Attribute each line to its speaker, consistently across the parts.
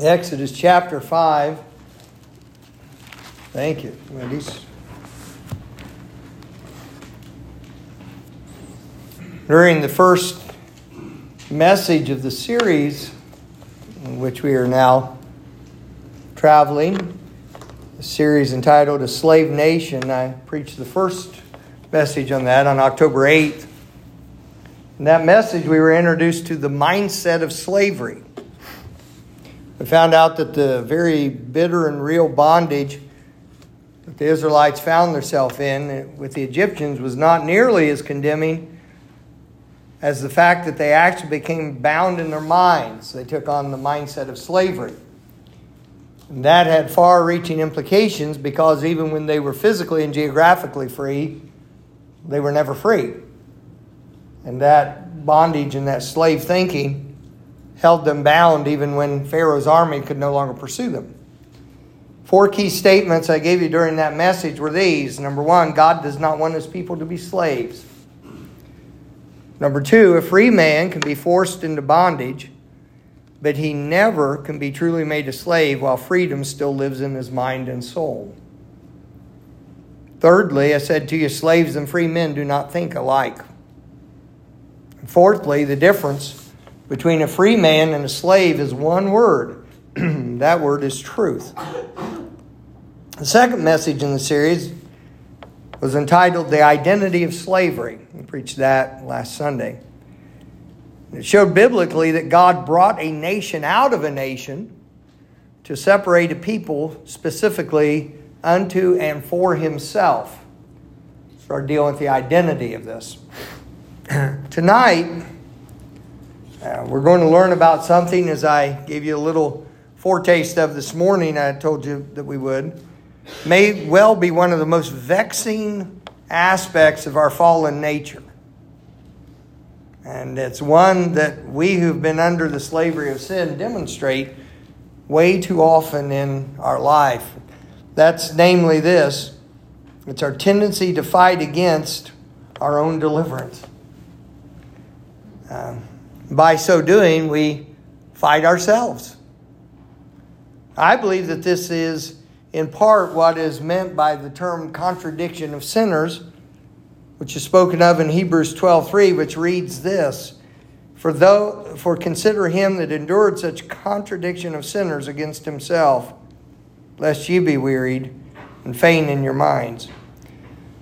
Speaker 1: Exodus chapter 5. Thank you, ladies. During the first message of the series, in which we are now traveling, a series entitled A Slave Nation, I preached the first message on that on October 8th. In that message, we were introduced to the mindset of slavery. We found out that the very bitter and real bondage that the Israelites found themselves in eh, with the Egyptians was not nearly as condemning as the fact that they actually became bound in their minds. They took on the mindset of slavery. And that had far reaching implications because even when they were physically and geographically free, they were never free. And that bondage and that slave thinking held them bound even when Pharaoh's army could no longer pursue them. Four key statements I gave you during that message were these. Number one, God does not want his people to be slaves. Number two, a free man can be forced into bondage, but he never can be truly made a slave while freedom still lives in his mind and soul. Thirdly, I said to you, slaves and free men do not think alike. Fourthly, the difference between a free man and a slave is one word. that word is truth. The second message in the series was entitled The Identity of Slavery. We preached that last Sunday. It showed biblically that God brought a nation out of a nation to separate a people specifically unto and for himself. Start dealing with the identity of this. Tonight, uh, we're going to learn about something as I gave you a little foretaste of this morning. I told you that we would. May well be one of the most vexing aspects of our fallen nature. And it's one that we who've been under the slavery of sin demonstrate way too often in our life. That's namely this it's our tendency to fight against our own deliverance. Um, by so doing, we fight ourselves. I believe that this is, in part, what is meant by the term contradiction of sinners, which is spoken of in Hebrews 12:3, which reads this: For though for consider him that endured such contradiction of sinners against himself, lest ye be wearied and faint in your minds.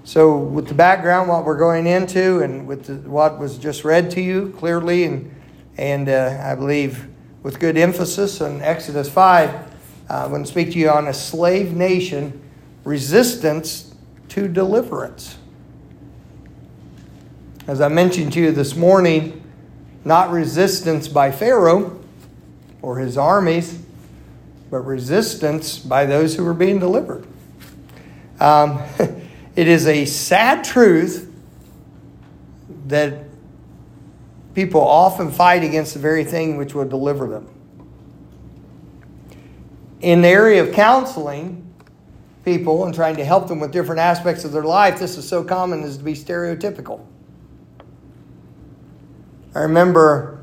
Speaker 1: So, with the background, what we're going into, and with the, what was just read to you clearly and and uh, I believe with good emphasis on Exodus 5, uh, I'm going to speak to you on a slave nation resistance to deliverance. As I mentioned to you this morning, not resistance by Pharaoh or his armies, but resistance by those who are being delivered. Um, it is a sad truth that people often fight against the very thing which will deliver them. In the area of counseling people and trying to help them with different aspects of their life, this is so common as to be stereotypical. I remember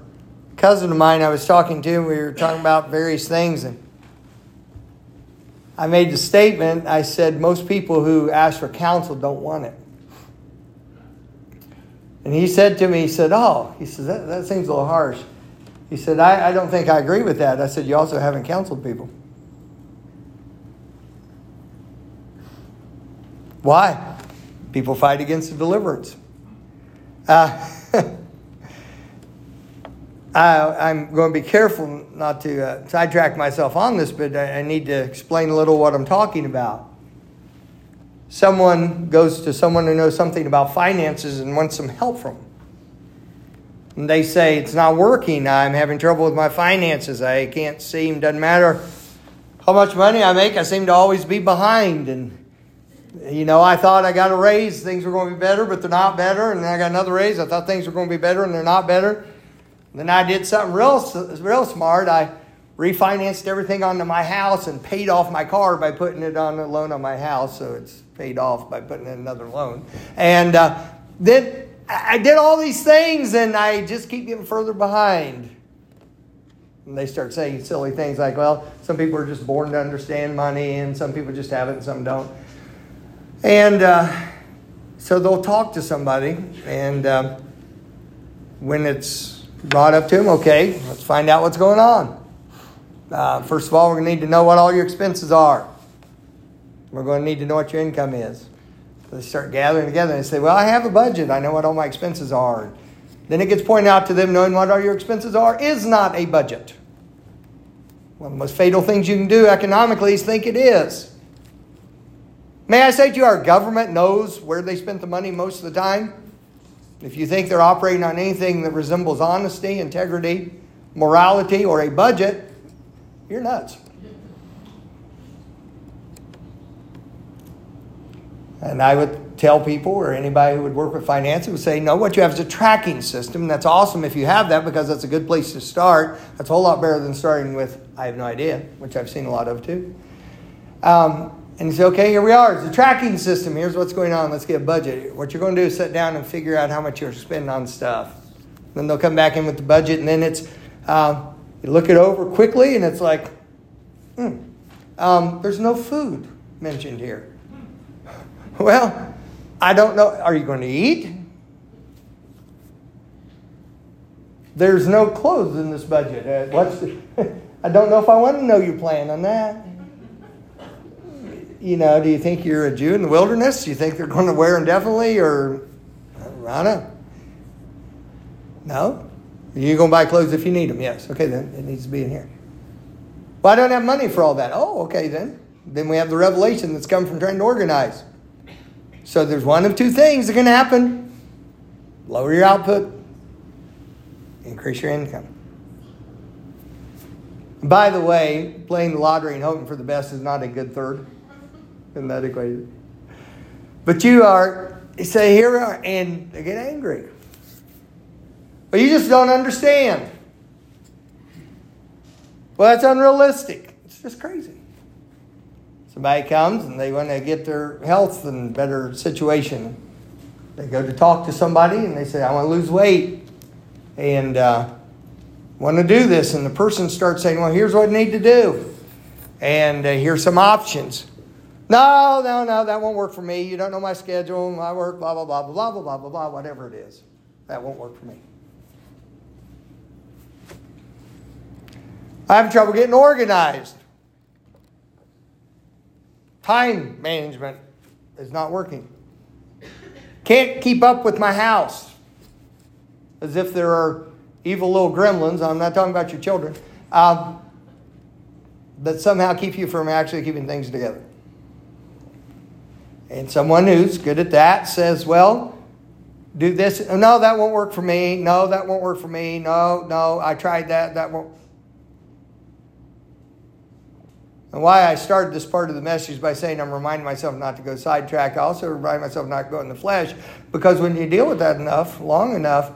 Speaker 1: a cousin of mine I was talking to, we were talking about various things, and I made the statement I said, most people who ask for counsel don't want it. And he said to me, he said, Oh, he says, that, that seems a little harsh. He said, I, I don't think I agree with that. I said, You also haven't counseled people. Why? People fight against the deliverance. Uh, I, am going to be careful not to uh, sidetrack myself on this, but I, I need to explain a little what I'm talking about someone goes to someone who knows something about finances and wants some help from them. And they say, It's not working. I'm having trouble with my finances. I can't seem, doesn't matter how much money I make, I seem to always be behind. And, you know, I thought I got a raise, things were going to be better, but they're not better. And then I got another raise, I thought things were going to be better, and they're not better. And then I did something real, real smart. I refinanced everything onto my house and paid off my car by putting it on a loan on my house. So it's paid off by putting in another loan. And uh, then I did all these things and I just keep getting further behind. And they start saying silly things like, well, some people are just born to understand money, and some people just have it, and some don't. And uh, so they'll talk to somebody, and uh, when it's brought up to them, okay, let's find out what's going on. Uh, first of all, we're going to need to know what all your expenses are. We're going to need to know what your income is. So they start gathering together and say, Well, I have a budget. I know what all my expenses are. Then it gets pointed out to them knowing what all your expenses are is not a budget. One of the most fatal things you can do economically is think it is. May I say to you, our government knows where they spent the money most of the time? If you think they're operating on anything that resembles honesty, integrity, morality, or a budget, you're nuts. And I would tell people, or anybody who would work with finance, would say, no, what you have is a tracking system. That's awesome if you have that because that's a good place to start. That's a whole lot better than starting with, I have no idea, which I've seen a lot of too. Um, and you say, okay, here we are. It's a tracking system. Here's what's going on. Let's get a budget. What you're going to do is sit down and figure out how much you're spending on stuff. Then they'll come back in with the budget, and then it's, uh, you look it over quickly, and it's like, hmm, um, there's no food mentioned here. Well, I don't know. Are you going to eat? There's no clothes in this budget. Uh, what's the, I don't know if I want to know your plan on that. You know, do you think you're a Jew in the wilderness? Do you think they're going to wear indefinitely, or I don't know. No, you're going to buy clothes if you need them. Yes. Okay, then it needs to be in here. Well, I don't have money for all that. Oh, okay then. Then we have the revelation that's come from trying to organize. So there's one of two things that can happen lower your output, increase your income. By the way, playing the lottery and hoping for the best is not a good third in that equation. But you are, say, here are, and they get angry. But you just don't understand. Well, that's unrealistic. It's just crazy. Somebody comes and they want to get their health in better situation. They go to talk to somebody and they say, I want to lose weight and uh, want to do this. And the person starts saying, Well, here's what I need to do. And uh, here's some options. No, no, no, that won't work for me. You don't know my schedule, my work, blah, blah, blah, blah, blah, blah, blah, blah, whatever it is. That won't work for me. I have trouble getting organized. Time management is not working. Can't keep up with my house. As if there are evil little gremlins, I'm not talking about your children, um, that somehow keep you from actually keeping things together. And someone who's good at that says, well, do this. No, that won't work for me. No, that won't work for me. No, no, I tried that. That won't. And why I started this part of the message by saying I'm reminding myself not to go sidetrack. I also remind myself not to go in the flesh because when you deal with that enough, long enough,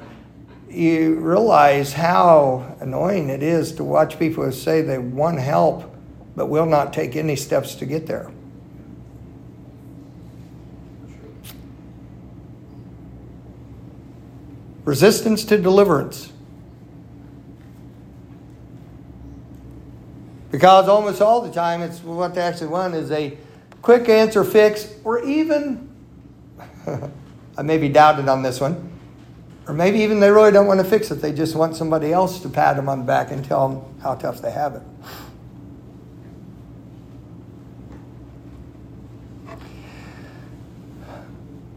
Speaker 1: you realize how annoying it is to watch people who say they want help but will not take any steps to get there. Resistance to deliverance. Because almost all the time, it's what they actually want is a quick answer fix, or even, I may be doubted on this one, or maybe even they really don't want to fix it. They just want somebody else to pat them on the back and tell them how tough they have it.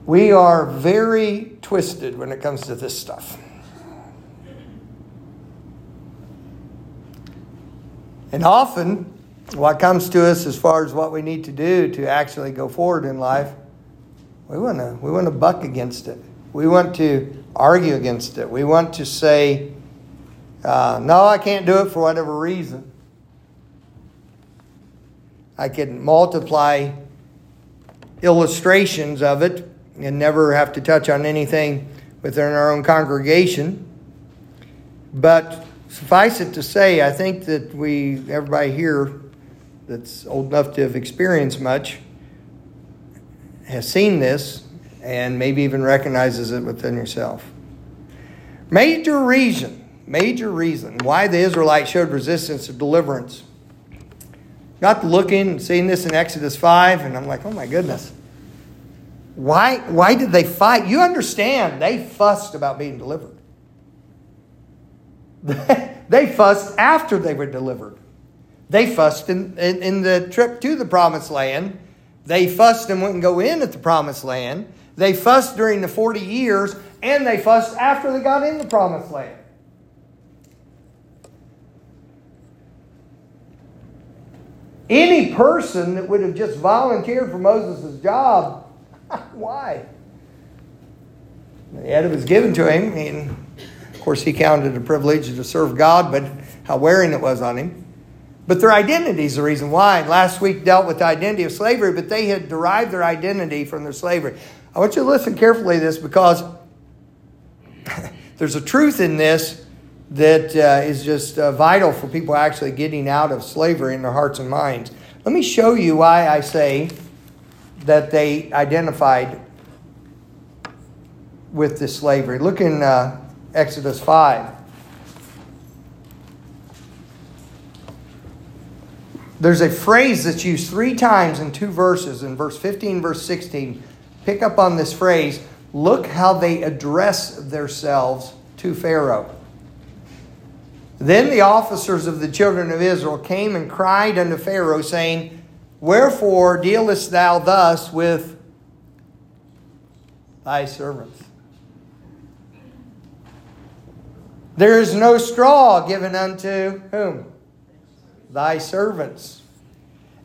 Speaker 1: We are very twisted when it comes to this stuff. And often, what comes to us as far as what we need to do to actually go forward in life, we want to we want to buck against it. We want to argue against it. We want to say, uh, "No, I can't do it for whatever reason." I can multiply illustrations of it and never have to touch on anything within our own congregation. But Suffice it to say, I think that we, everybody here that's old enough to have experienced much, has seen this and maybe even recognizes it within yourself. Major reason major reason why the Israelites showed resistance to deliverance. Got to looking seeing this in Exodus 5, and I'm like, oh my goodness. Why, why did they fight? You understand, they fussed about being delivered. they fussed after they were delivered. They fussed in, in, in, the trip to the promised land. They fussed and wouldn't go in at the promised land. They fussed during the 40 years, and they fussed after they got in the promised land. Any person that would have just volunteered for Moses' job, why? The it was given to him, of course he counted it a privilege to serve God, but how wearing it was on him. But their identity is the reason why. Last week dealt with the identity of slavery, but they had derived their identity from their slavery. I want you to listen carefully to this because there's a truth in this that uh, is just uh, vital for people actually getting out of slavery in their hearts and minds. Let me show you why I say that they identified with this slavery. Look in uh, Exodus 5. There's a phrase that's used three times in two verses, in verse 15, verse 16. Pick up on this phrase. Look how they address themselves to Pharaoh. Then the officers of the children of Israel came and cried unto Pharaoh, saying, Wherefore dealest thou thus with thy servants? There is no straw given unto whom? thy servants.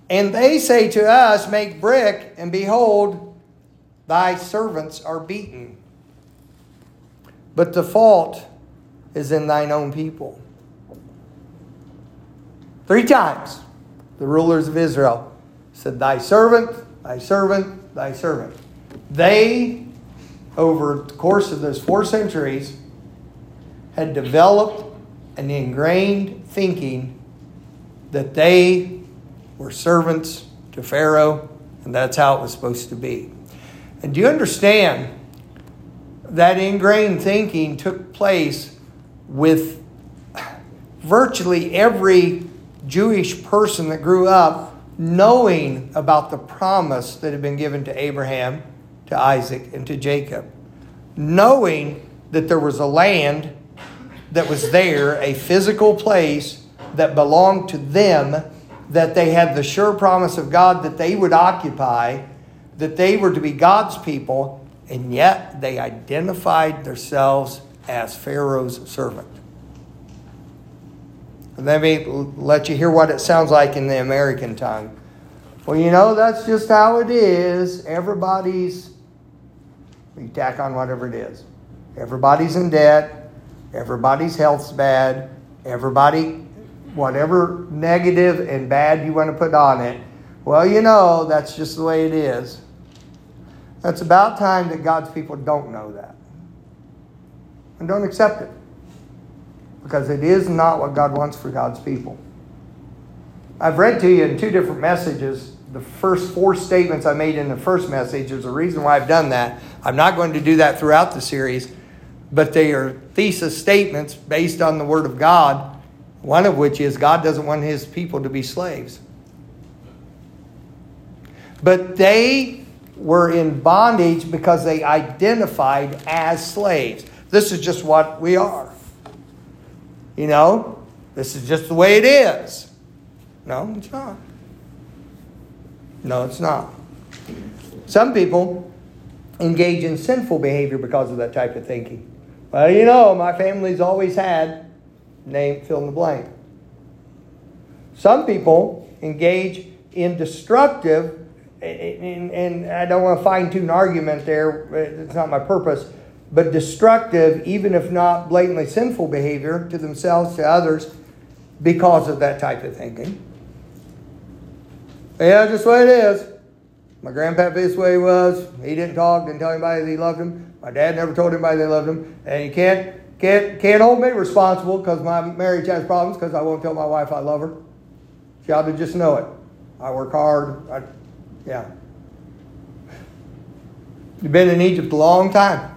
Speaker 1: And they say to us, Make brick, and behold, thy servants are beaten. But the fault is in thine own people. Three times the rulers of Israel said, Thy servant, thy servant, thy servant. They, over the course of those four centuries, had developed an ingrained thinking that they were servants to Pharaoh, and that's how it was supposed to be. And do you understand that ingrained thinking took place with virtually every Jewish person that grew up knowing about the promise that had been given to Abraham, to Isaac, and to Jacob? Knowing that there was a land that was there, a physical place that belonged to them, that they had the sure promise of God that they would occupy, that they were to be God's people, and yet they identified themselves as Pharaoh's servant. Let me let you hear what it sounds like in the American tongue. Well, you know, that's just how it is. Everybody's, you tack on whatever it is. Everybody's in debt. Everybody's health's bad. Everybody whatever negative and bad you want to put on it. Well, you know, that's just the way it is. It's about time that God's people don't know that and don't accept it because it is not what God wants for God's people. I've read to you in two different messages the first four statements I made in the first message. There's a reason why I've done that. I'm not going to do that throughout the series, but they are thesis statements based on the Word of God one of which is God doesn't want his people to be slaves. But they were in bondage because they identified as slaves. This is just what we are. You know, this is just the way it is. No, it's not. No, it's not. Some people engage in sinful behavior because of that type of thinking. Well, you know, my family's always had name, fill in the blank. Some people engage in destructive, and, and I don't want to fine tune argument there, it's not my purpose, but destructive, even if not blatantly sinful behavior to themselves, to others, because of that type of thinking. Yeah, just the way it is. My grandpappy, this way was. He didn't talk, didn't tell anybody that he loved him. My dad never told anybody they loved him. And you can't can't, can't hold me responsible because my marriage has problems because I won't tell my wife I love her. She ought to just know it. I work hard. I, yeah. You've been in Egypt a long time.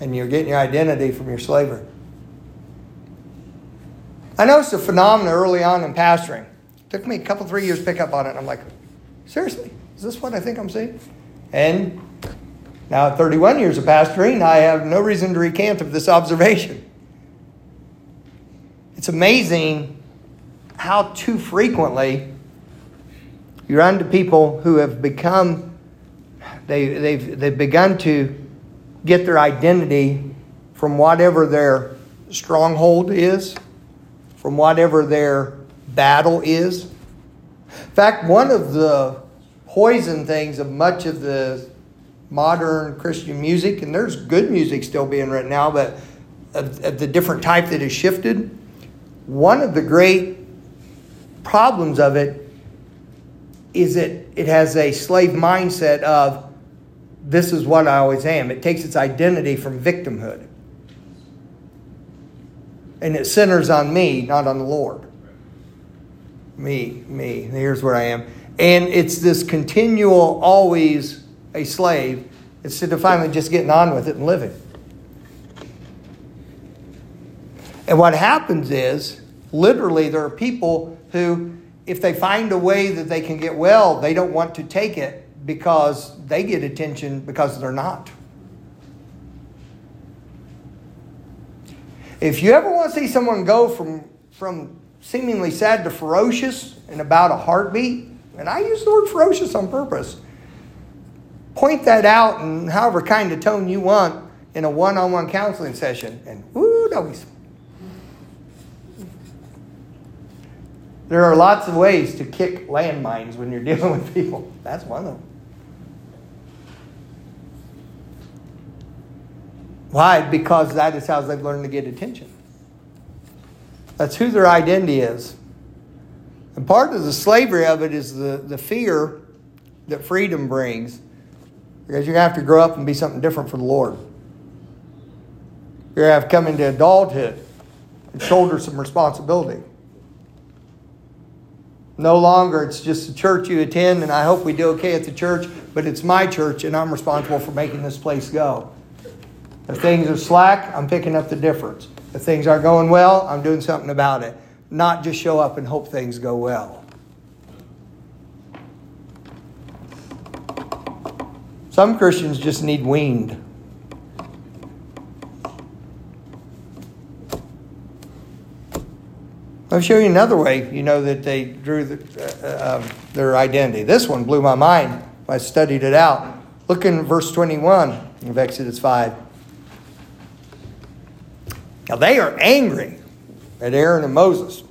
Speaker 1: and you're getting your identity from your slavery. I noticed a phenomenon early on in pastoring. It took me a couple, three years to pick up on it. I'm like, seriously, is this what I think I'm seeing? And now, at 31 years of pastoring, I have no reason to recant of this observation. It's amazing how too frequently you run to people who have become, they, they've, they've begun to get their identity from whatever their stronghold is, from whatever their battle is. In fact, one of the poison things of much of the modern Christian music, and there's good music still being written now, but of, of the different type that has shifted, one of the great problems of it is that it has a slave mindset of this is what I always am. It takes its identity from victimhood. And it centers on me, not on the Lord. Me, me. Here's where I am. And it's this continual, always a slave instead of finally just getting on with it and living. And what happens is, literally, there are people who, if they find a way that they can get well, they don't want to take it because they get attention because they're not. If you ever want to see someone go from, from seemingly sad to ferocious in about a heartbeat, and I use the word ferocious on purpose, point that out in however kind of tone you want in a one on one counseling session, and woo, doggies. There are lots of ways to kick landmines when you're dealing with people. That's one of them. Why? Because that is how they've learned to get attention. That's who their identity is. And part of the slavery of it is the, the fear that freedom brings. Because you're going to have to grow up and be something different for the Lord. You're going to have to come into adulthood and shoulder some responsibility. No longer it's just the church you attend, and I hope we do okay at the church, but it's my church, and I'm responsible for making this place go. If things are slack, I'm picking up the difference. If things aren't going well, I'm doing something about it. Not just show up and hope things go well. Some Christians just need weaned. I'll show you another way you know that they drew the, uh, um, their identity. This one blew my mind. I studied it out. Look in verse 21 of Exodus 5. Now they are angry at Aaron and Moses.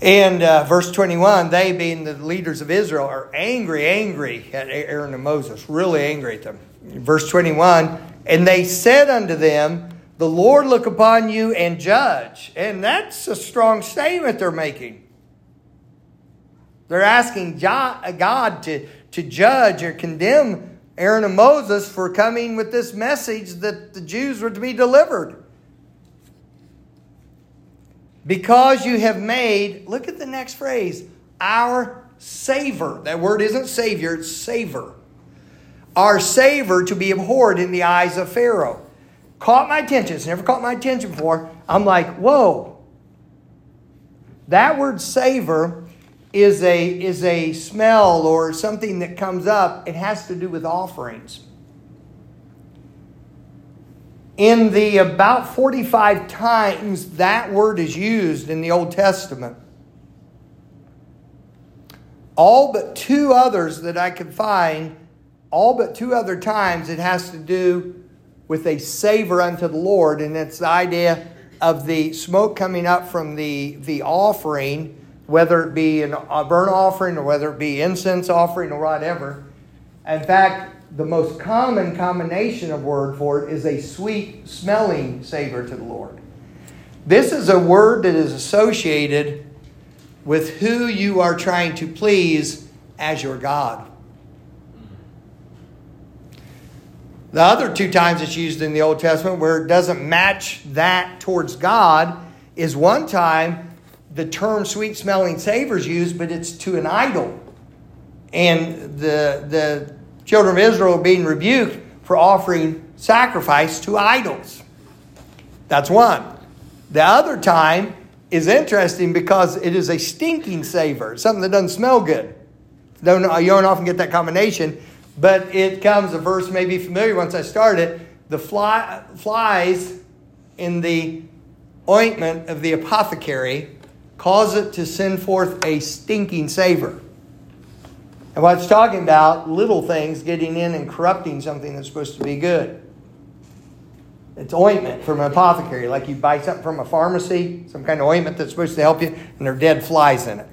Speaker 1: And uh, verse 21, they being the leaders of Israel are angry, angry at Aaron and Moses, really angry at them. Verse 21, and they said unto them, The Lord look upon you and judge. And that's a strong statement they're making. They're asking God to, to judge or condemn Aaron and Moses for coming with this message that the Jews were to be delivered. Because you have made, look at the next phrase, our savor. That word isn't savior, it's savor. Our savor to be abhorred in the eyes of Pharaoh. Caught my attention. It's never caught my attention before. I'm like, whoa. That word savor is a, is a smell or something that comes up. It has to do with offerings in the about 45 times that word is used in the Old Testament, all but two others that I could find, all but two other times, it has to do with a savor unto the Lord, and it's the idea of the smoke coming up from the, the offering, whether it be an, a burnt offering or whether it be incense offering or whatever. In fact, the most common combination of word for it is a sweet smelling savor to the Lord. This is a word that is associated with who you are trying to please as your God. The other two times it's used in the Old Testament where it doesn't match that towards God is one time the term sweet smelling savor is used, but it's to an idol. And the, the children of Israel being rebuked for offering sacrifice to idols. That's one. The other time is interesting because it is a stinking savor, something that doesn't smell good. Don't, you don't often get that combination, but it comes, a verse may be familiar once I start it. The fly, flies in the ointment of the apothecary cause it to send forth a stinking savor. And what it's talking about, little things getting in and corrupting something that's supposed to be good. It's ointment from an apothecary, like you buy something from a pharmacy, some kind of ointment that's supposed to help you, and there are dead flies in it.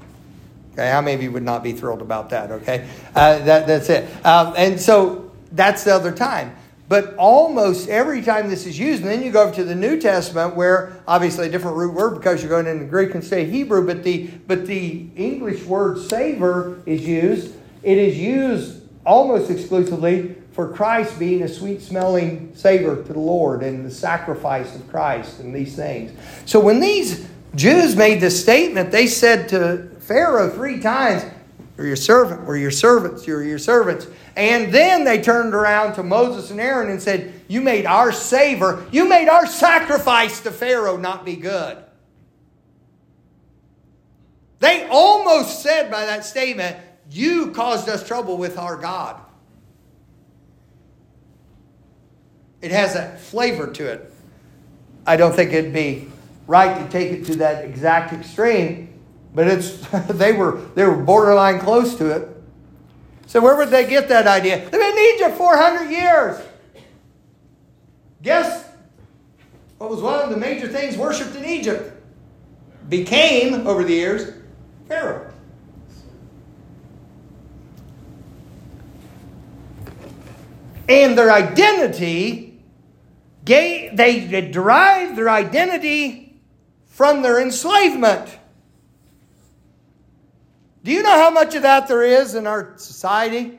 Speaker 1: Okay, how many of you would not be thrilled about that? Okay, uh, that, that's it. Um, and so that's the other time. But almost every time this is used, and then you go over to the New Testament, where obviously a different root word because you're going into Greek and say Hebrew, but the but the English word savor is used. It is used almost exclusively for Christ being a sweet smelling savor to the Lord and the sacrifice of Christ and these things. So when these Jews made this statement, they said to Pharaoh three times, We're your servant, we're your servants, you're your servants. And then they turned around to Moses and Aaron and said, You made our savor, you made our sacrifice to Pharaoh not be good. They almost said by that statement, You caused us trouble with our God. It has that flavor to it. I don't think it'd be right to take it to that exact extreme, but it's they were they were borderline close to it. So where would they get that idea? They've been in Egypt 400 years. Guess what was one of the major things worshipped in Egypt? Became, over the years, Pharaoh. And their identity, they, they derived their identity from their enslavement. Do you know how much of that there is in our society?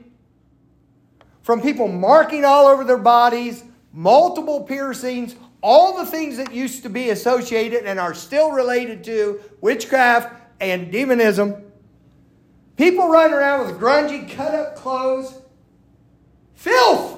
Speaker 1: From people marking all over their bodies, multiple piercings, all the things that used to be associated and are still related to witchcraft and demonism. People running around with grungy, cut up clothes. Filth!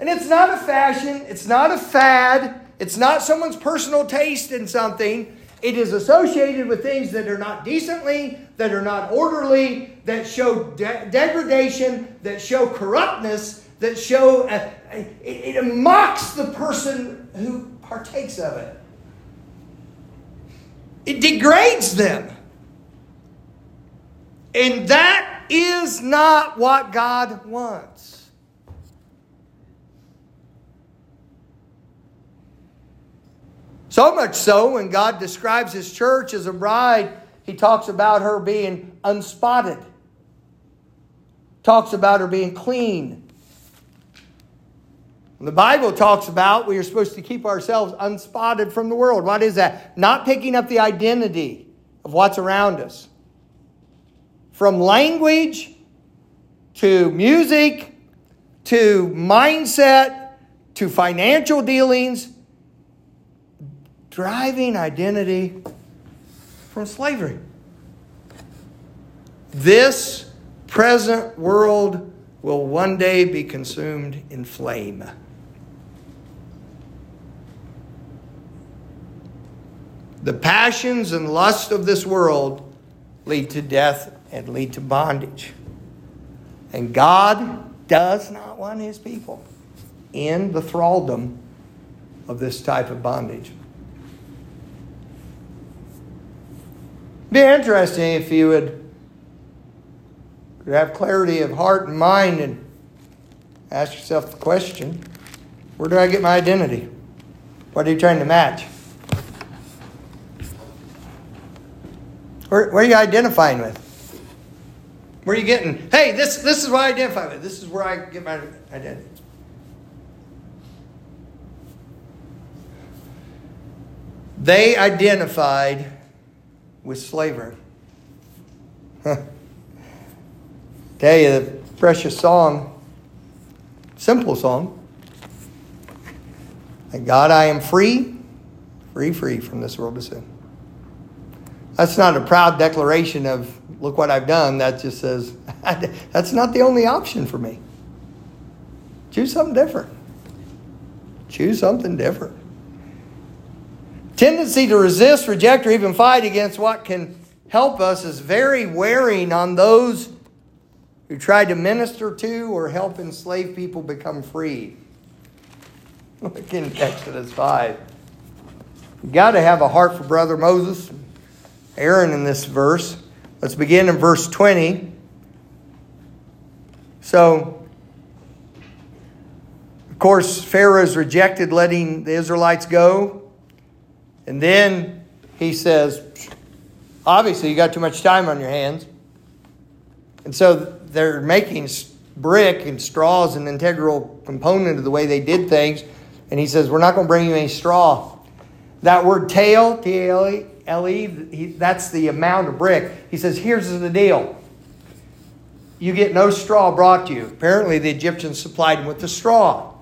Speaker 1: And it's not a fashion, it's not a fad, it's not someone's personal taste in something. It is associated with things that are not decently, that are not orderly, that show de- degradation, that show corruptness, that show, it, it mocks the person who partakes of it. It degrades them. And that is not what God wants. So much so, when God describes his church as a bride, he talks about her being unspotted, talks about her being clean. The Bible talks about we are supposed to keep ourselves unspotted from the world. What is that? Not picking up the identity of what's around us. From language to music to mindset to financial dealings driving identity from slavery. This present world will one day be consumed in flame. The passions and lust of this world lead to death and lead to bondage. And God does not want his people in the thraldom of this type of bondage. Be interesting if you would have clarity of heart and mind and ask yourself the question where do I get my identity? What are you trying to match? Where, where are you identifying with? Where are you getting? Hey, this, this is what I identify with. This is where I get my identity. They identified with slavery. Tell you the precious song, simple song. Thank God, I am free, free, free from this world of sin. That's not a proud declaration of, look what I've done. That just says, that's not the only option for me. Choose something different. Choose something different. Tendency to resist, reject, or even fight against what can help us is very wearing on those who try to minister to or help enslaved people become free. Look in Exodus 5. You got to have a heart for brother Moses, Aaron in this verse. Let's begin in verse 20. So, of course, Pharaoh's rejected letting the Israelites go. And then he says, obviously, you got too much time on your hands. And so they're making brick and straw is an integral component of the way they did things. And he says, We're not going to bring you any straw. That word tale, T A L E, that's the amount of brick. He says, here's the deal. You get no straw brought to you. Apparently, the Egyptians supplied him with the straw.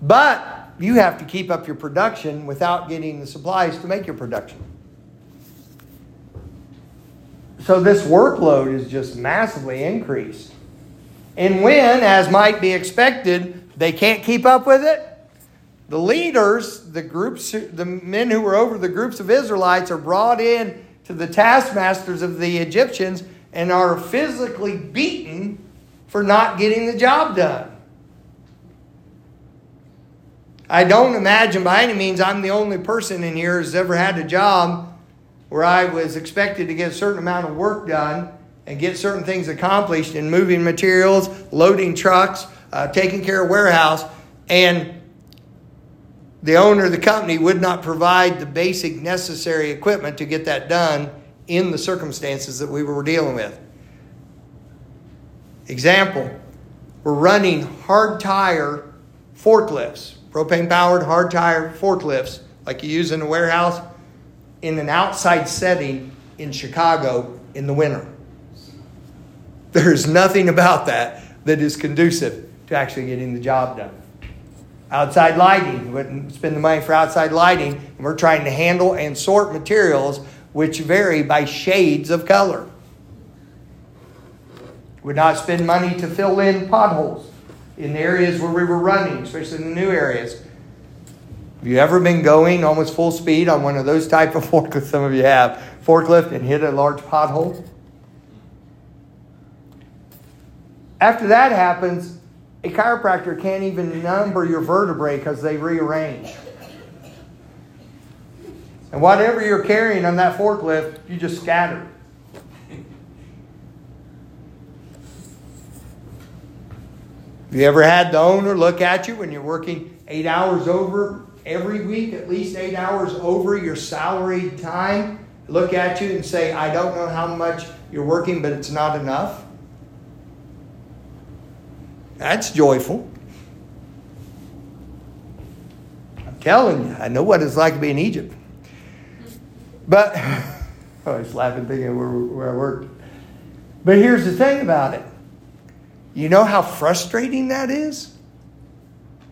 Speaker 1: But you have to keep up your production without getting the supplies to make your production. So this workload is just massively increased. And when, as might be expected, they can't keep up with it, the leaders, the groups, the men who were over the groups of Israelites, are brought in to the taskmasters of the Egyptians and are physically beaten for not getting the job done. I don't imagine by any means I'm the only person in here who's ever had a job where I was expected to get a certain amount of work done and get certain things accomplished in moving materials, loading trucks, uh, taking care of warehouse, and the owner of the company would not provide the basic necessary equipment to get that done in the circumstances that we were dealing with. Example, we're running hard tire forklifts, propane powered hard tire forklifts, like you use in a warehouse, in an outside setting in Chicago in the winter. There's nothing about that that is conducive to actually getting the job done. Outside lighting, wouldn't spend the money for outside lighting. And we're trying to handle and sort materials which vary by shades of color. Would not spend money to fill in potholes in areas where we were running, especially in the new areas. Have you ever been going almost full speed on one of those type of forklifts? Some of you have forklift and hit a large pothole. After that happens, a chiropractor can't even number your vertebrae because they rearrange. And whatever you're carrying on that forklift, you just scatter. Have you ever had the owner look at you when you're working eight hours over every week, at least eight hours over your salaried time? Look at you and say, I don't know how much you're working, but it's not enough. That's joyful. I'm telling you, I know what it's like to be in Egypt. But I was laughing thinking where, where I worked. But here's the thing about it. You know how frustrating that is?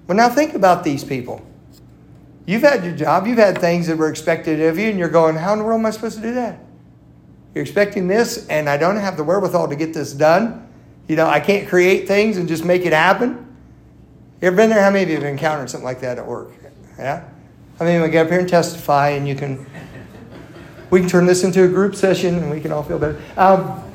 Speaker 1: Well, now think about these people. You've had your job, you've had things that were expected of you, and you're going, How in the world am I supposed to do that? You're expecting this, and I don't have the wherewithal to get this done. You know, I can't create things and just make it happen. You ever been there? How many of you have encountered something like that at work? Yeah? I mean, we get up here and testify, and you can, we can turn this into a group session, and we can all feel better. Um,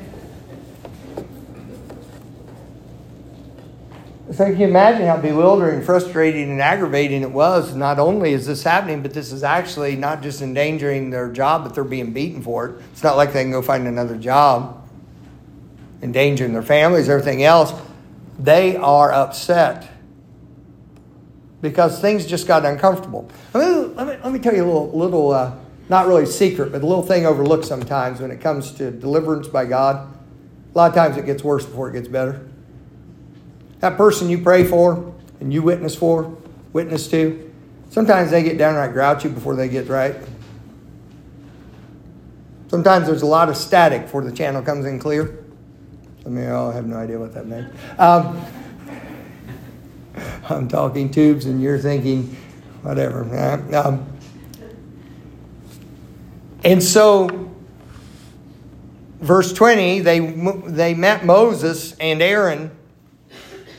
Speaker 1: so can you imagine how bewildering, frustrating, and aggravating it was? Not only is this happening, but this is actually not just endangering their job, but they're being beaten for it. It's not like they can go find another job endangering their families, everything else, they are upset because things just got uncomfortable. Let me, let me, let me tell you a little, little uh, not really secret, but a little thing overlooked sometimes when it comes to deliverance by God. A lot of times it gets worse before it gets better. That person you pray for and you witness for, witness to, sometimes they get downright grouchy before they get right. Sometimes there's a lot of static before the channel comes in clear. I mean, I have no idea what that meant. Um, I'm talking tubes and you're thinking whatever. Um, and so, verse 20, they, they met Moses and Aaron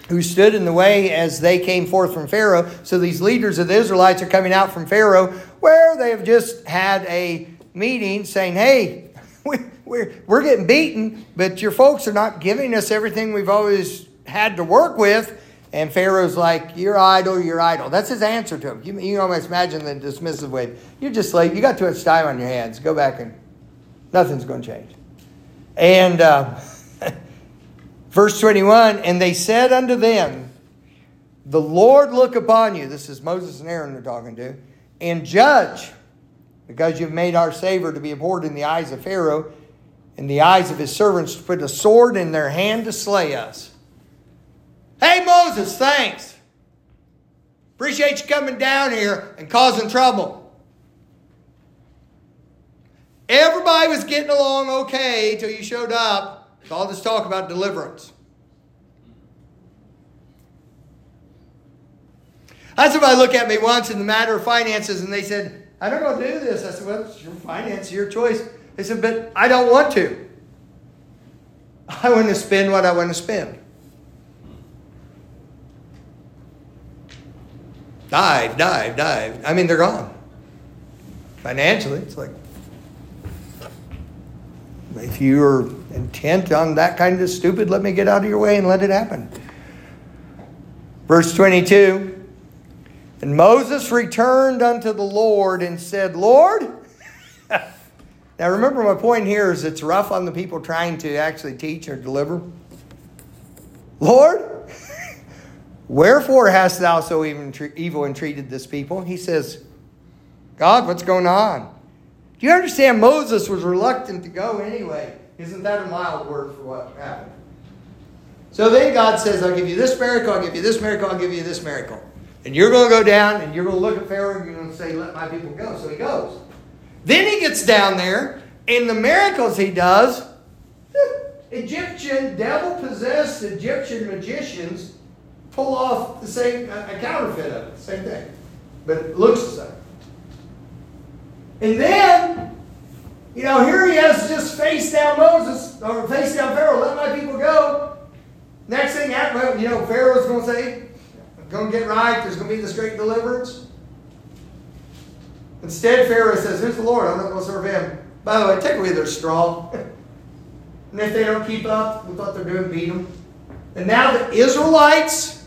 Speaker 1: who stood in the way as they came forth from Pharaoh. So these leaders of the Israelites are coming out from Pharaoh, where they have just had a meeting saying, Hey, we, we're, we're getting beaten, but your folks are not giving us everything we've always had to work with. And Pharaoh's like, You're idle, you're idle. That's his answer to him. You, you almost imagine the dismissive way. You're just like, You got too much time on your hands. Go back and nothing's going to change. And. Uh, Verse 21 And they said unto them, The Lord look upon you. This is Moses and Aaron they're talking to, and judge, because you've made our Savior to be abhorred in the eyes of Pharaoh, in the eyes of his servants, to put a sword in their hand to slay us. Hey, Moses, thanks. Appreciate you coming down here and causing trouble. Everybody was getting along okay till you showed up so all this talk about deliverance. I had somebody look at me once in the matter of finances and they said, I don't know to do this. I said, Well, it's your finance, your choice. They said, But I don't want to. I want to spend what I want to spend. Dive, dive, dive. I mean, they're gone. Financially, it's like if you're intent on that kind of stupid, let me get out of your way and let it happen. Verse 22 And Moses returned unto the Lord and said, Lord, now remember my point here is it's rough on the people trying to actually teach or deliver. Lord, wherefore hast thou so even evil entreated this people? He says, God, what's going on? Do you understand? Moses was reluctant to go anyway. Isn't that a mild word for what happened? So then God says, I'll give you this miracle, I'll give you this miracle, I'll give you this miracle. And you're going to go down and you're going to look at Pharaoh and you're going to say, Let my people go. So he goes. Then he gets down there, and the miracles he does, Egyptian, devil possessed Egyptian magicians pull off the same, a counterfeit of it, same thing. But it looks the same. And then, you know, here he has just face down Moses, or face down Pharaoh, let my people go. Next thing happened, you know, Pharaoh's going to say, going to get right, there's going to be this great deliverance. Instead, Pharaoh says, Who's the Lord? I'm not going to serve him. By the way, take away their straw. and if they don't keep up with what they're doing, beat them. And now the Israelites,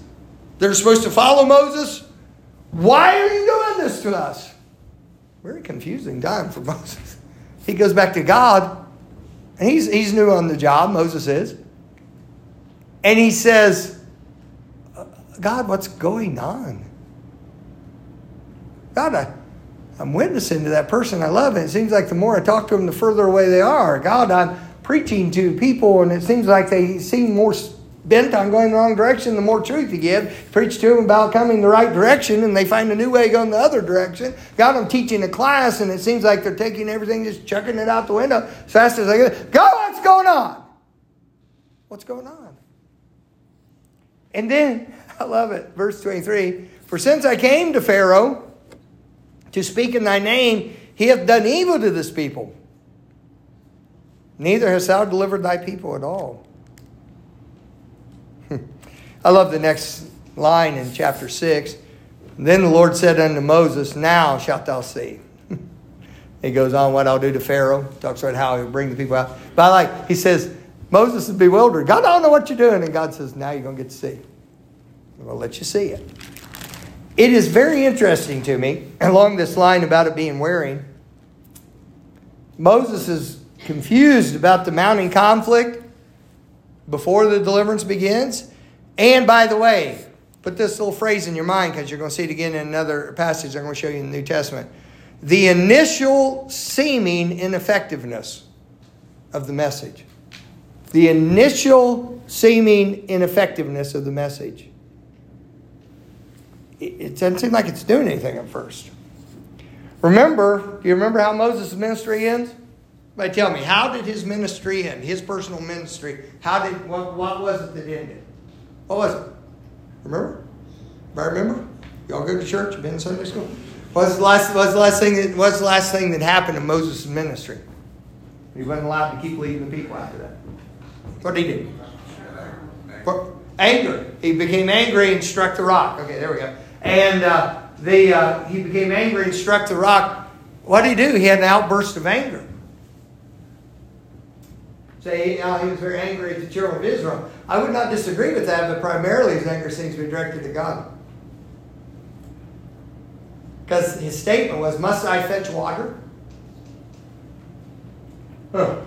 Speaker 1: they're supposed to follow Moses. Why are you doing this to us? Very confusing time for Moses. He goes back to God, and he's, he's new on the job, Moses is. And he says, God, what's going on? God, I, I'm witnessing to that person I love, and it seems like the more I talk to them, the further away they are. God, I'm preaching to people, and it seems like they seem more bent on going the wrong direction, the more truth you give. Preach to them about coming the right direction, and they find a new way going the other direction. Got them teaching a class, and it seems like they're taking everything, just chucking it out the window as fast as they can. Go, what's going on? What's going on? And then, I love it, verse 23 For since I came to Pharaoh to speak in thy name, he hath done evil to this people. Neither hast thou delivered thy people at all. I love the next line in chapter 6. Then the Lord said unto Moses, Now shalt thou see. he goes on what I'll do to Pharaoh, talks about how he'll bring the people out. But I like, he says, Moses is bewildered. God, I don't know what you're doing. And God says, Now you're going to get to see. I'm going to let you see it. It is very interesting to me, along this line about it being wearing. Moses is confused about the mounting conflict before the deliverance begins. And by the way, put this little phrase in your mind because you're going to see it again in another passage I'm going to show you in the New Testament. The initial seeming ineffectiveness of the message. The initial seeming ineffectiveness of the message. It doesn't seem like it's doing anything at first. Remember, do you remember how Moses' ministry ends? But tell me, how did his ministry end? His personal ministry. How did what, what was it that ended? What was it? Remember? I remember? Y'all go to church? Been in Sunday school? What's the last? What's the last thing? That, what's the last thing that happened in Moses' ministry? He wasn't allowed to keep leading the people after that. What did he do? Anger. He became angry and struck the rock. Okay, there we go. And uh, the uh, he became angry and struck the rock. What did he do? He had an outburst of anger. Say, you know, he was very angry at the children of Israel. I would not disagree with that, but primarily his anger seems to be directed to God. Because his statement was, Must I fetch water? Huh.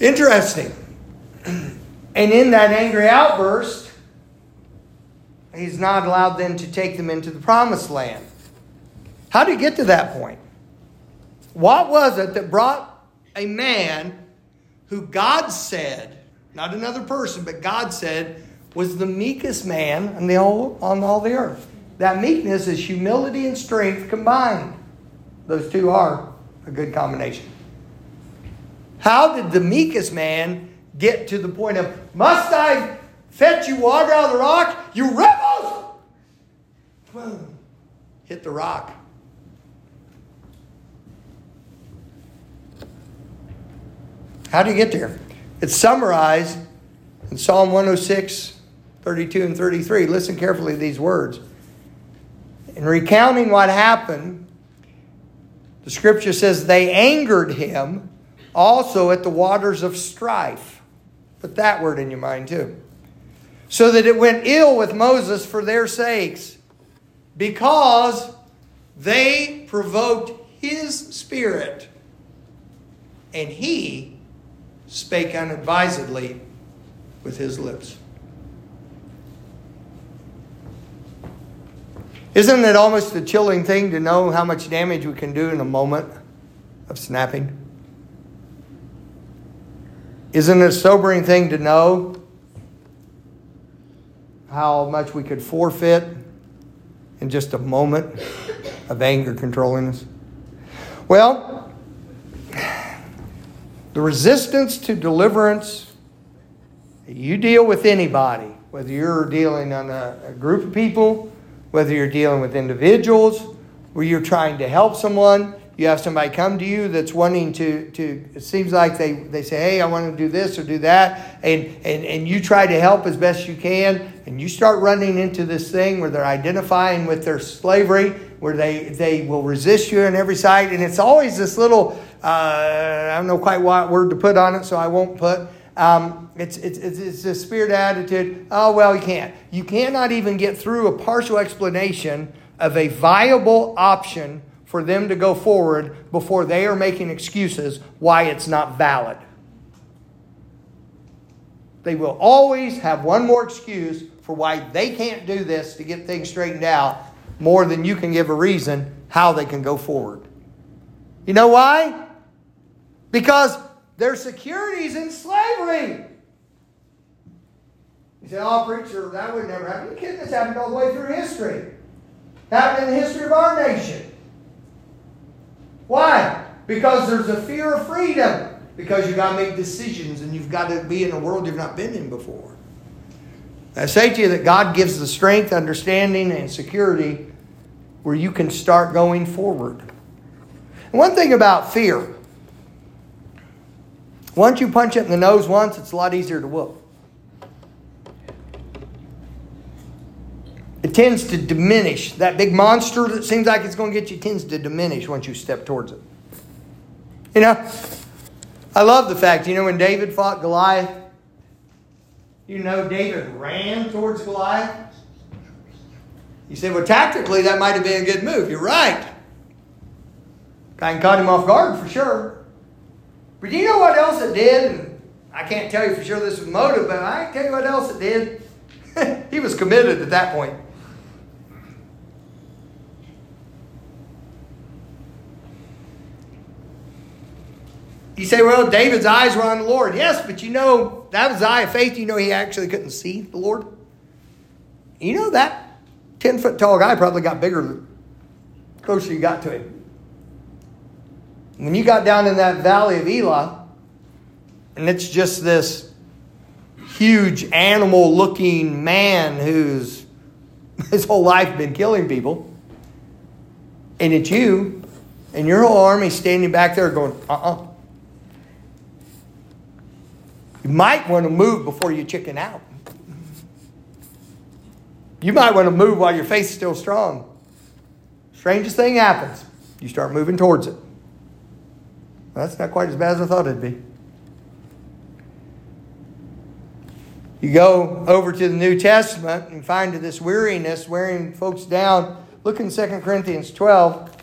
Speaker 1: Interesting. And in that angry outburst, he's not allowed then to take them into the promised land. How did he get to that point? What was it that brought a man who God said, not another person, but God said, was the meekest man on, the whole, on all the earth? That meekness is humility and strength combined. Those two are a good combination. How did the meekest man get to the point of, must I fetch you water out of the rock? You rebels! Boom. Hit the rock. How do you get there? It's summarized in Psalm 106, 32, and 33. Listen carefully to these words. In recounting what happened, the scripture says they angered him also at the waters of strife. Put that word in your mind too. So that it went ill with Moses for their sakes, because they provoked his spirit, and he spake unadvisedly with his lips. Isn't it almost a chilling thing to know how much damage we can do in a moment of snapping? Isn't it a sobering thing to know how much we could forfeit in just a moment of anger controlling us? Well, the resistance to deliverance, you deal with anybody, whether you're dealing on a, a group of people whether you're dealing with individuals, where you're trying to help someone, you have somebody come to you that's wanting to, to it seems like they, they say, hey, I want to do this or do that, and, and, and you try to help as best you can, and you start running into this thing where they're identifying with their slavery, where they, they will resist you on every side, and it's always this little, uh, I don't know quite what word to put on it, so I won't put, um, it's, it's, it's, it's a spirit attitude. Oh, well, you can't. You cannot even get through a partial explanation of a viable option for them to go forward before they are making excuses why it's not valid. They will always have one more excuse for why they can't do this to get things straightened out more than you can give a reason how they can go forward. You know why? Because their security's in slavery. You say, oh, preacher, that would never happen. You kidding? This happened all the way through history. Happened in the history of our nation. Why? Because there's a fear of freedom. Because you've got to make decisions and you've got to be in a world you've not been in before. I say to you that God gives the strength, understanding, and security where you can start going forward. one thing about fear once you punch it in the nose once, it's a lot easier to whoop. It tends to diminish. That big monster that seems like it's going to get you tends to diminish once you step towards it. You know, I love the fact, you know, when David fought Goliath, you know, David ran towards Goliath. You say, well, tactically, that might have been a good move. You're right. Kind of caught him off guard for sure. But do you know what else it did? And I can't tell you for sure this was motive, but I can tell you what else it did. he was committed at that point. You say, well, David's eyes were on the Lord. Yes, but you know, that was the eye of faith. You know, he actually couldn't see the Lord. You know, that 10 foot tall guy probably got bigger the closer you got to him. When you got down in that valley of Elah, and it's just this huge animal looking man who's his whole life been killing people, and it's you and your whole army standing back there going, uh uh-uh. uh You might want to move before you chicken out. You might want to move while your faith is still strong. Strangest thing happens. You start moving towards it. That's not quite as bad as I thought it'd be. You go over to the New Testament and find this weariness wearing folks down. Look in 2 Corinthians 12.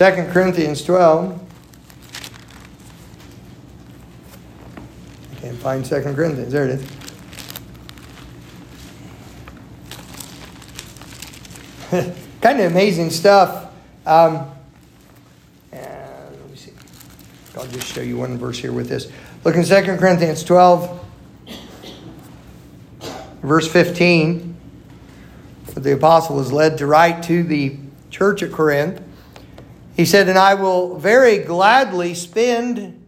Speaker 1: Second Corinthians 12. I can't find Second Corinthians. There it is. kind of amazing stuff. Um, let me see. I'll just show you one verse here with this. Look in 2 Corinthians 12, verse 15. The apostle was led to write to the church at Corinth. He said, And I will very gladly spend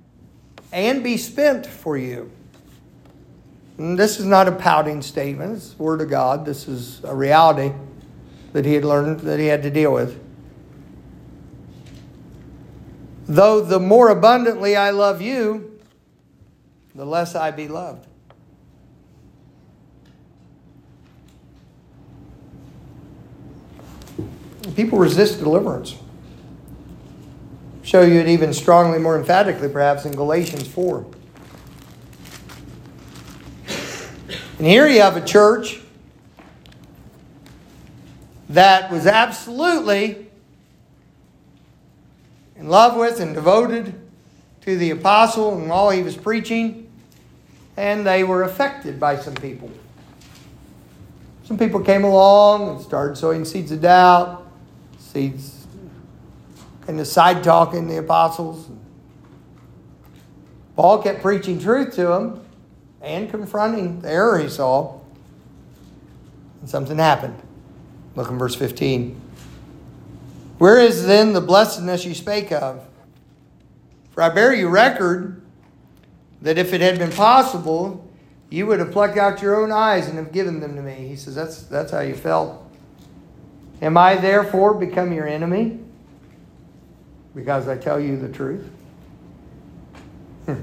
Speaker 1: and be spent for you. And this is not a pouting statement, it's the word of God. This is a reality that he had learned that he had to deal with. Though the more abundantly I love you, the less I be loved. People resist deliverance. Show you it even strongly, more emphatically, perhaps, in Galatians 4. And here you have a church that was absolutely in love with and devoted to the apostle and all he was preaching, and they were affected by some people. Some people came along and started sowing seeds of doubt, seeds and the side talking the apostles. Paul kept preaching truth to them and confronting the error he saw, and something happened. Look in verse 15. Where is then the blessedness you spake of? For I bear you record that if it had been possible, you would have plucked out your own eyes and have given them to me. He says, That's, that's how you felt. Am I therefore become your enemy? Because I tell you the truth? Hmm.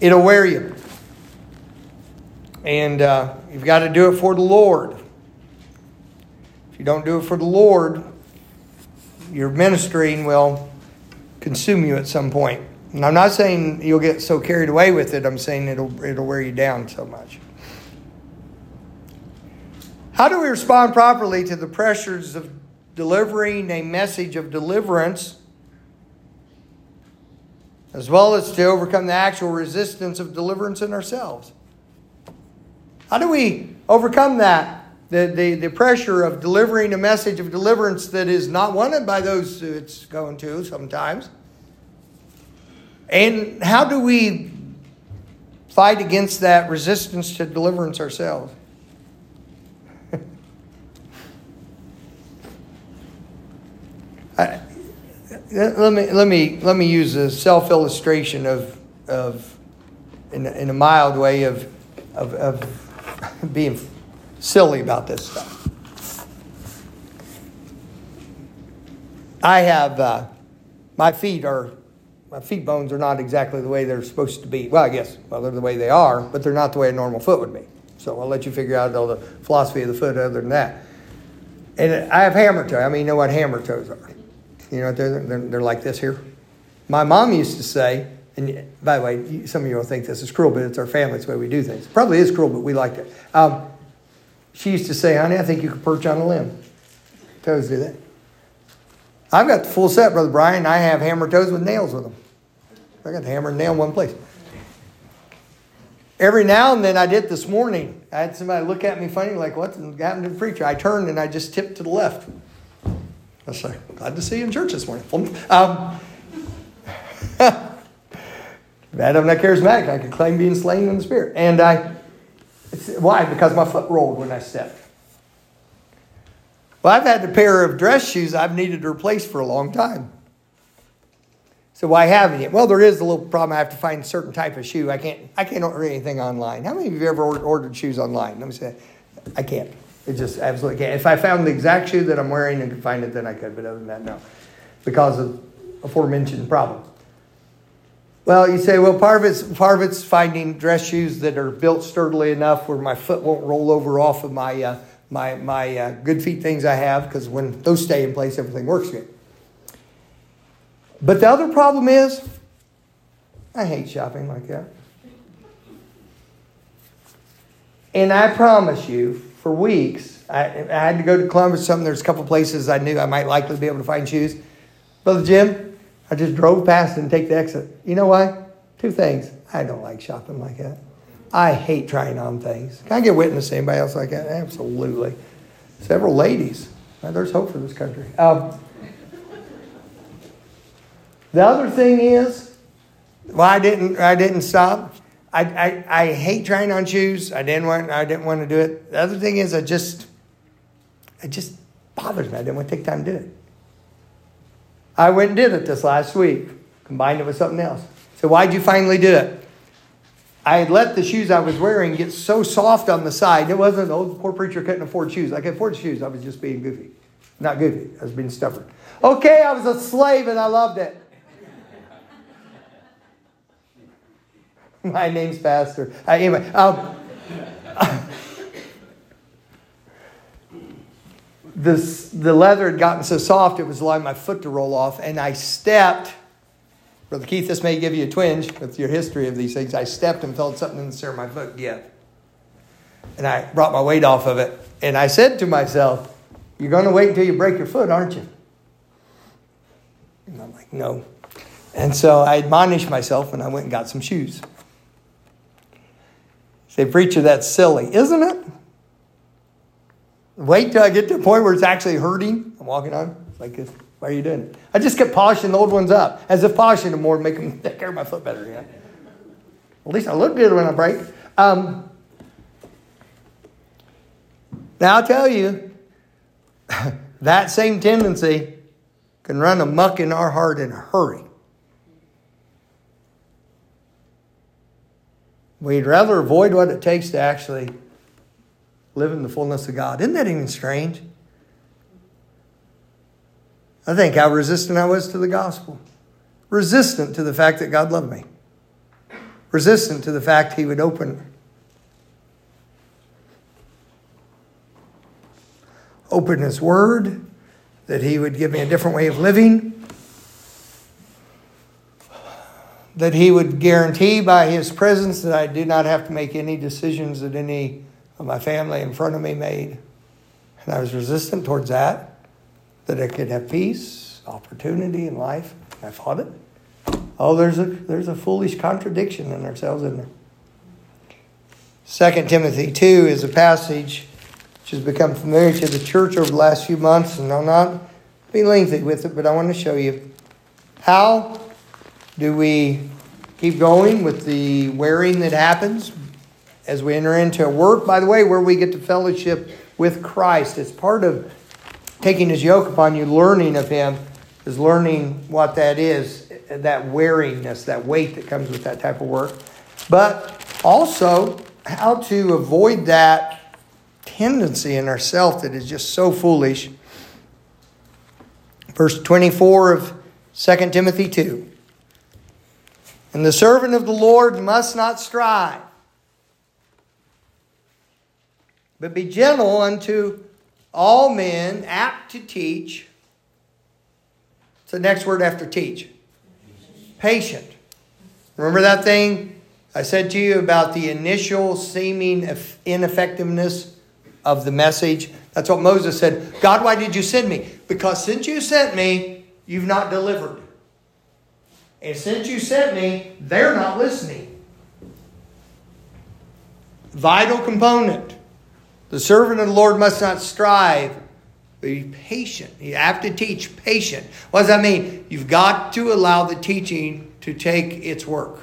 Speaker 1: It'll wear you. And uh, you've got to do it for the Lord. If you don't do it for the Lord, your ministering will consume you at some point. And I'm not saying you'll get so carried away with it, I'm saying it'll, it'll wear you down so much. How do we respond properly to the pressures of delivering a message of deliverance, as well as to overcome the actual resistance of deliverance in ourselves? How do we overcome that? The, the, the pressure of delivering a message of deliverance that is not wanted by those it's going to sometimes. And how do we fight against that resistance to deliverance ourselves? I, let me let me let me use a self illustration of of in in a mild way of of, of being silly about this stuff. I have, uh, my feet are, my feet bones are not exactly the way they're supposed to be. Well, I guess, well, they're the way they are, but they're not the way a normal foot would be. So I'll let you figure out all the philosophy of the foot other than that. And I have hammer toe. I mean, you know what hammer toes are? You know, they're, they're, they're like this here. My mom used to say, and by the way, some of you will think this is cruel, but it's our family. It's the way we do things. Probably is cruel, but we liked it. Um, she used to say, honey, I think you could perch on a limb. Toes do that. I've got the full set, Brother Brian. I have hammer toes with nails with them. I got the hammer and nail in one place. Every now and then I did this morning. I had somebody look at me funny, like, what happened to the preacher? I turned and I just tipped to the left. I like, glad to see you in church this morning. Um, Bad I'm not charismatic. I can claim being slain in the spirit. And I, why? Because my foot rolled when I stepped. Well, I've had a pair of dress shoes I've needed to replace for a long time. So why haven't you? Well, there is a little problem. I have to find a certain type of shoe. I can't. I can't order anything online. How many of you have ever ordered shoes online? Let me say, I can't. It just absolutely can't. If I found the exact shoe that I'm wearing and could find it, then I could. But other than that, no, because of aforementioned problem. Well, you say, well, part of it's part of it's finding dress shoes that are built sturdily enough where my foot won't roll over off of my uh, my my uh, good feet things I have because when those stay in place, everything works good. But the other problem is, I hate shopping like that. And I promise you, for weeks, I, I had to go to Columbus. Something there's a couple places I knew I might likely be able to find shoes. Brother Jim, I just drove past and take the exit. You know why? Two things. I don't like shopping like that. I hate trying on things. Can I get witness to anybody else like that? Absolutely. Several ladies. there's hope for this country. Um, the other thing is, well, I didn't, I didn't stop. I, I, I hate trying on shoes. I didn't want, I didn't want to do it. The other thing is, I just, it just bothers me. I didn't want to take time to do it. I went and did it this last week, combined it with something else. So why'd you finally do it? I had let the shoes I was wearing get so soft on the side. It wasn't, the poor preacher couldn't afford shoes. I could afford shoes. I was just being goofy. Not goofy. I was being stubborn. Okay, I was a slave and I loved it. My name's Pastor. Uh, anyway, um, this, the leather had gotten so soft it was allowing my foot to roll off, and I stepped. Brother Keith, this may give you a twinge with your history of these things. I stepped and felt something in the center of my foot give. And I brought my weight off of it. And I said to myself, You're going to wait until you break your foot, aren't you? And I'm like, No. And so I admonished myself and I went and got some shoes. Say, preacher, that's silly, isn't it? Wait till I get to a point where it's actually hurting. I'm walking on. Like this. Why are you doing it? I just kept polishing the old ones up, as if polishing them more would make them take care of my foot better. Yeah. At least I look good when I break. Um, now I'll tell you, that same tendency can run amuck in our heart in a hurry. We'd rather avoid what it takes to actually live in the fullness of God. Isn't that even strange? I think how resistant I was to the gospel. Resistant to the fact that God loved me. Resistant to the fact He would open open His Word, that He would give me a different way of living, that He would guarantee by His presence that I do not have to make any decisions that any of my family in front of me made. And I was resistant towards that, that I could have peace, opportunity in life. I fought it. Oh, there's a, there's a foolish contradiction in ourselves, isn't there? 2 Timothy 2 is a passage which has become familiar to the church over the last few months, and I'll not be lengthy with it, but I want to show you how do we keep going with the wearing that happens as we enter into a work, by the way, where we get to fellowship with Christ? It's part of taking his yoke upon you, learning of him, is learning what that is, that weariness, that weight that comes with that type of work. But also how to avoid that tendency in ourselves that is just so foolish. Verse 24 of 2 Timothy 2. And the servant of the Lord must not strive, but be gentle unto all men, apt to teach. It's the next word after teach. Patient. Remember that thing I said to you about the initial seeming ineffectiveness of the message? That's what Moses said. God, why did you send me? Because since you sent me, you've not delivered. And since you sent me, they're not listening. Vital component. The servant of the Lord must not strive, but be patient. You have to teach patient. What does that mean? You've got to allow the teaching to take its work.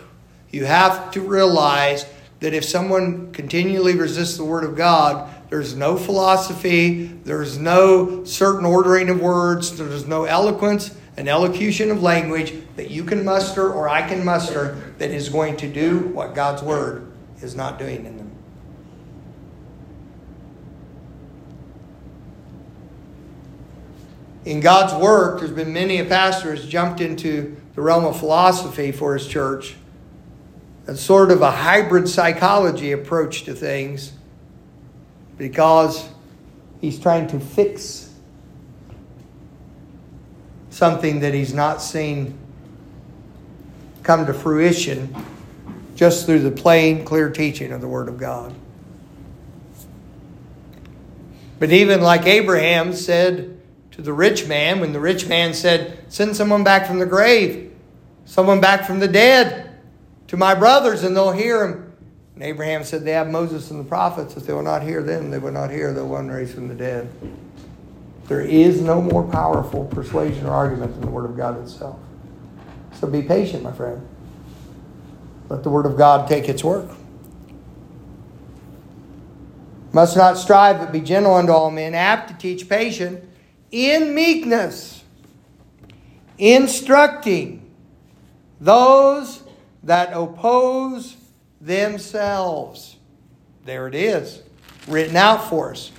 Speaker 1: You have to realize that if someone continually resists the Word of God, there's no philosophy, there's no certain ordering of words, there's no eloquence, an elocution of language that you can muster or I can muster that is going to do what God's Word is not doing in them. In God's work, there's been many a pastor has jumped into the realm of philosophy for his church. A sort of a hybrid psychology approach to things because he's trying to fix something that he's not seen come to fruition just through the plain, clear teaching of the Word of God. But even like Abraham said to the rich man, when the rich man said, Send someone back from the grave, someone back from the dead to my brothers, and they'll hear him. And Abraham said, They have Moses and the prophets. If they will not hear them, they will not hear the one raised from the dead. There is no more powerful persuasion or argument than the Word of God itself. So be patient, my friend. Let the Word of God take its work. Must not strive, but be gentle unto all men, apt to teach, patient, in meekness, instructing those that oppose themselves. There it is, written out for us.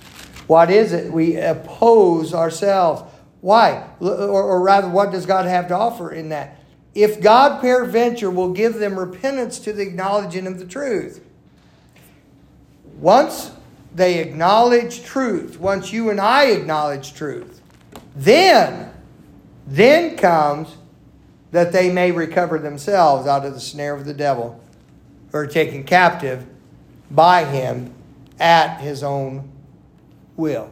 Speaker 1: What is it? We oppose ourselves. Why? Or, or, rather, what does God have to offer in that? If God peradventure will give them repentance to the acknowledging of the truth. Once they acknowledge truth, once you and I acknowledge truth, then, then comes that they may recover themselves out of the snare of the devil or taken captive by him at his own will.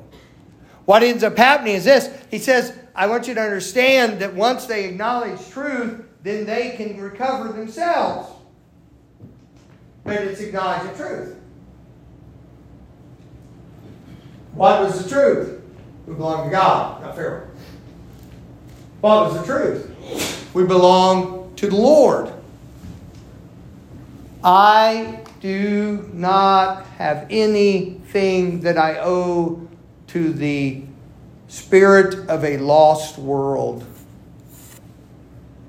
Speaker 1: What ends up happening is this He says, I want you to understand that once they acknowledge truth, then they can recover themselves. But it's acknowledging truth. What was the truth? We belong to God, not Pharaoh. What was the truth? We belong to the Lord. I do not have anything that I owe to the spirit of a lost world.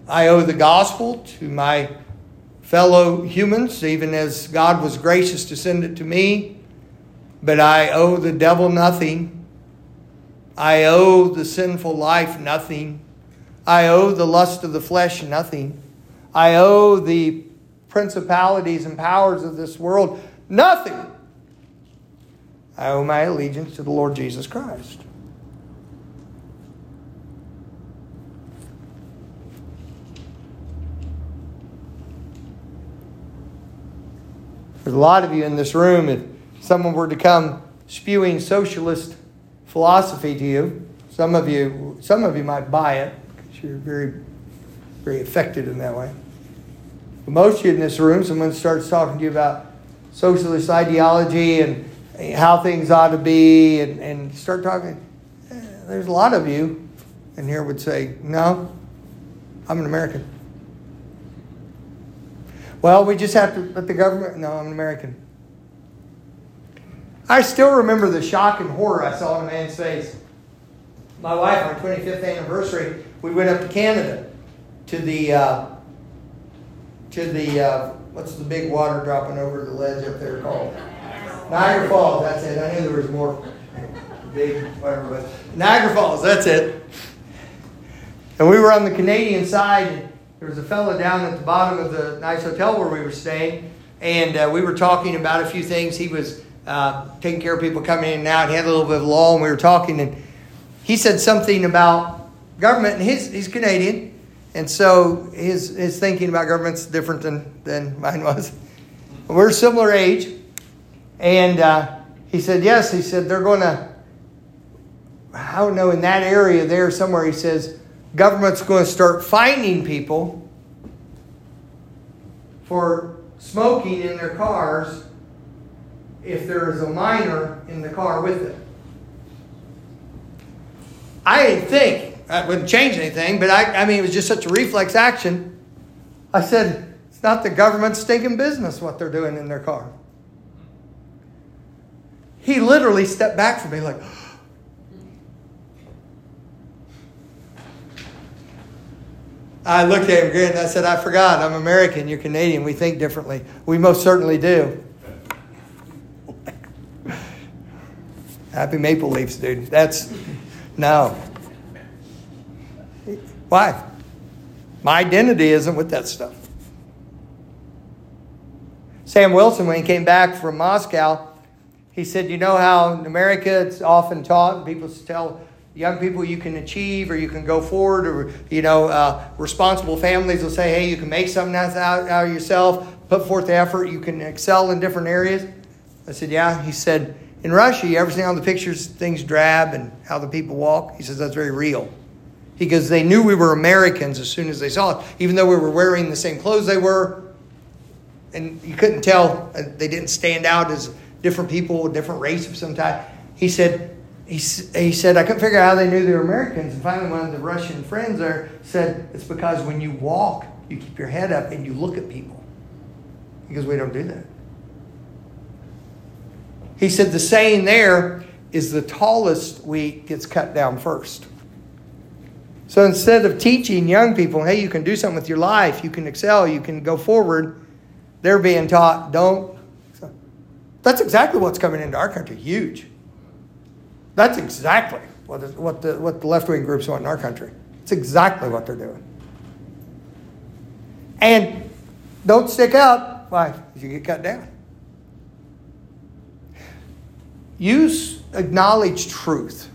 Speaker 1: I owe the gospel to my fellow humans, even as God was gracious to send it to me. But I owe the devil nothing. I owe the sinful life nothing. I owe the lust of the flesh nothing. I owe the principalities and powers of this world. Nothing. I owe my allegiance to the Lord Jesus Christ. There's a lot of you in this room, if someone were to come spewing socialist philosophy to you, some of you, some of you might buy it because you're very, very affected in that way. Most of you in this room, someone starts talking to you about socialist ideology and how things ought to be and, and start talking. Eh, there's a lot of you in here would say, No, I'm an American. Well, we just have to let the government. No, I'm an American. I still remember the shock and horror I saw in a man's face. My wife, on our 25th anniversary, we went up to Canada to the uh, to the, uh, what's the big water dropping over the ledge up there called? Niagara Falls, that's it. I knew there was more big, whatever, but Niagara Falls, that's it. And we were on the Canadian side, there was a fellow down at the bottom of the nice hotel where we were staying, and uh, we were talking about a few things. He was uh, taking care of people coming in and out. He had a little bit of law, and we were talking, and he said something about government, and his, he's Canadian, and so his, his thinking about government's different than, than mine was. We're similar age. And uh, he said, yes, he said, they're going to, I don't know, in that area there somewhere, he says, government's going to start finding people for smoking in their cars if there is a minor in the car with them. I didn't think that wouldn't change anything, but I, I mean, it was just such a reflex action. I said, it's not the government's stinking business what they're doing in their car. He literally stepped back from me like, I looked at him and I said, I forgot. I'm American. You're Canadian. We think differently. We most certainly do. Happy Maple Leafs, dude. That's no. Why? My identity isn't with that stuff. Sam Wilson, when he came back from Moscow, he said, You know how in America it's often taught, and people tell young people you can achieve or you can go forward, or, you know, uh, responsible families will say, Hey, you can make something out, out of yourself, put forth the effort, you can excel in different areas. I said, Yeah. He said, in Russia, you ever seen all the pictures, things drab and how the people walk? He says that's very real. Because they knew we were Americans as soon as they saw it, even though we were wearing the same clothes they were. And you couldn't tell, uh, they didn't stand out as different people, different race of some type. He said, he, he said, I couldn't figure out how they knew they were Americans. And finally, one of the Russian friends there said, It's because when you walk, you keep your head up and you look at people. Because we don't do that. He said the saying there is the tallest wheat gets cut down first. So instead of teaching young people, hey, you can do something with your life, you can excel, you can go forward, they're being taught, don't. That's exactly what's coming into our country. Huge. That's exactly what, the, what the left wing groups want in our country. It's exactly what they're doing. And don't stick out. Why? Because you get cut down. Use acknowledge truth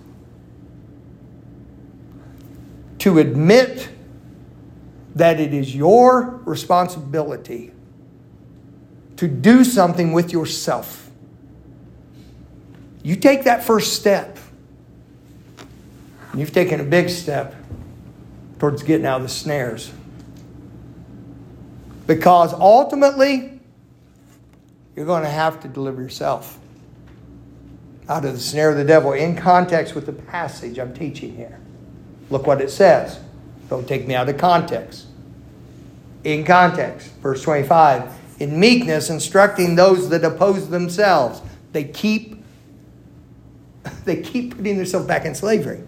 Speaker 1: to admit that it is your responsibility to do something with yourself. You take that first step, you've taken a big step towards getting out of the snares. Because ultimately, you're going to have to deliver yourself out of the snare of the devil in context with the passage I'm teaching here. Look what it says. Don't take me out of context. In context, verse 25. In meekness, instructing those that oppose themselves. They keep they keep putting themselves back in slavery.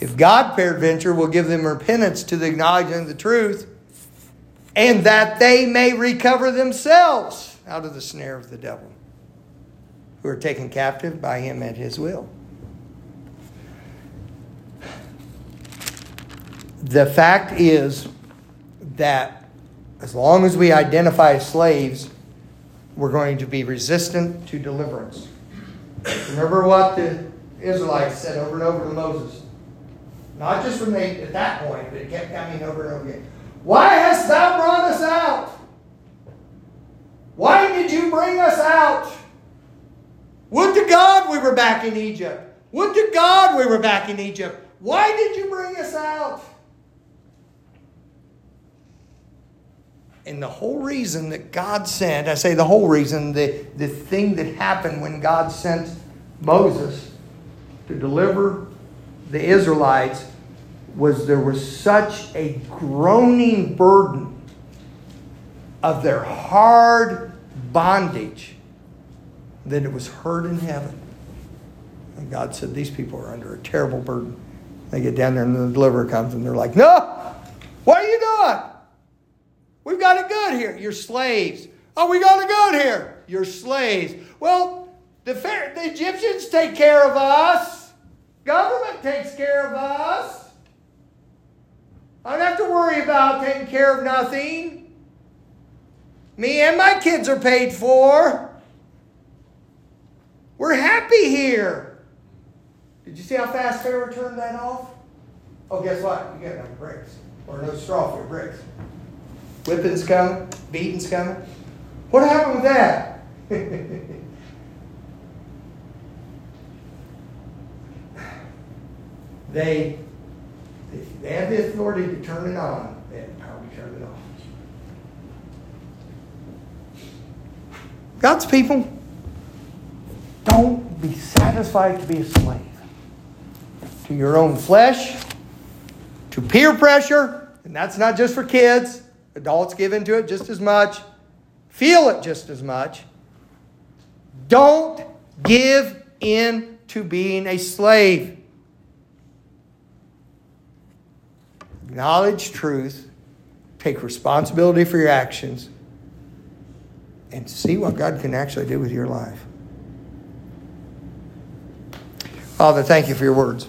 Speaker 1: If God, peradventure, will give them repentance to the acknowledgement of the truth, and that they may recover themselves out of the snare of the devil who are taken captive by him at his will. The fact is that as long as we identify as slaves, we're going to be resistant to deliverance. Remember what the Israelites said over and over to Moses. Not just when they at that point, but it kept coming over and over again. Why hast thou brought us out? Why did you bring us out? Would to God we were back in Egypt. Would to God we were back in Egypt. Why did you bring us out? And the whole reason that God sent, I say the whole reason, the, the thing that happened when God sent Moses to deliver the Israelites was there was such a groaning burden of their hard bondage that it was heard in heaven. And God said, These people are under a terrible burden. They get down there and the deliverer comes and they're like, No! What are you doing? We've got it good here. You're slaves. Oh, we got it good here. You're slaves. Well, the, the Egyptians take care of us. Government takes care of us. I don't have to worry about taking care of nothing. Me and my kids are paid for. We're happy here. Did you see how fast Pharaoh turned that off? Oh, guess what? You got no bricks or no straw for your bricks. Whipping's coming, beating's coming. What happened with that? they, they have the authority to turn it on. They have the power to turn it off. God's people don't be satisfied to be a slave to your own flesh, to peer pressure, and that's not just for kids, adults give into it just as much, feel it just as much. Don't give in to being a slave. acknowledge truth, take responsibility for your actions, and see what God can actually do with your life. Father, thank you for your words.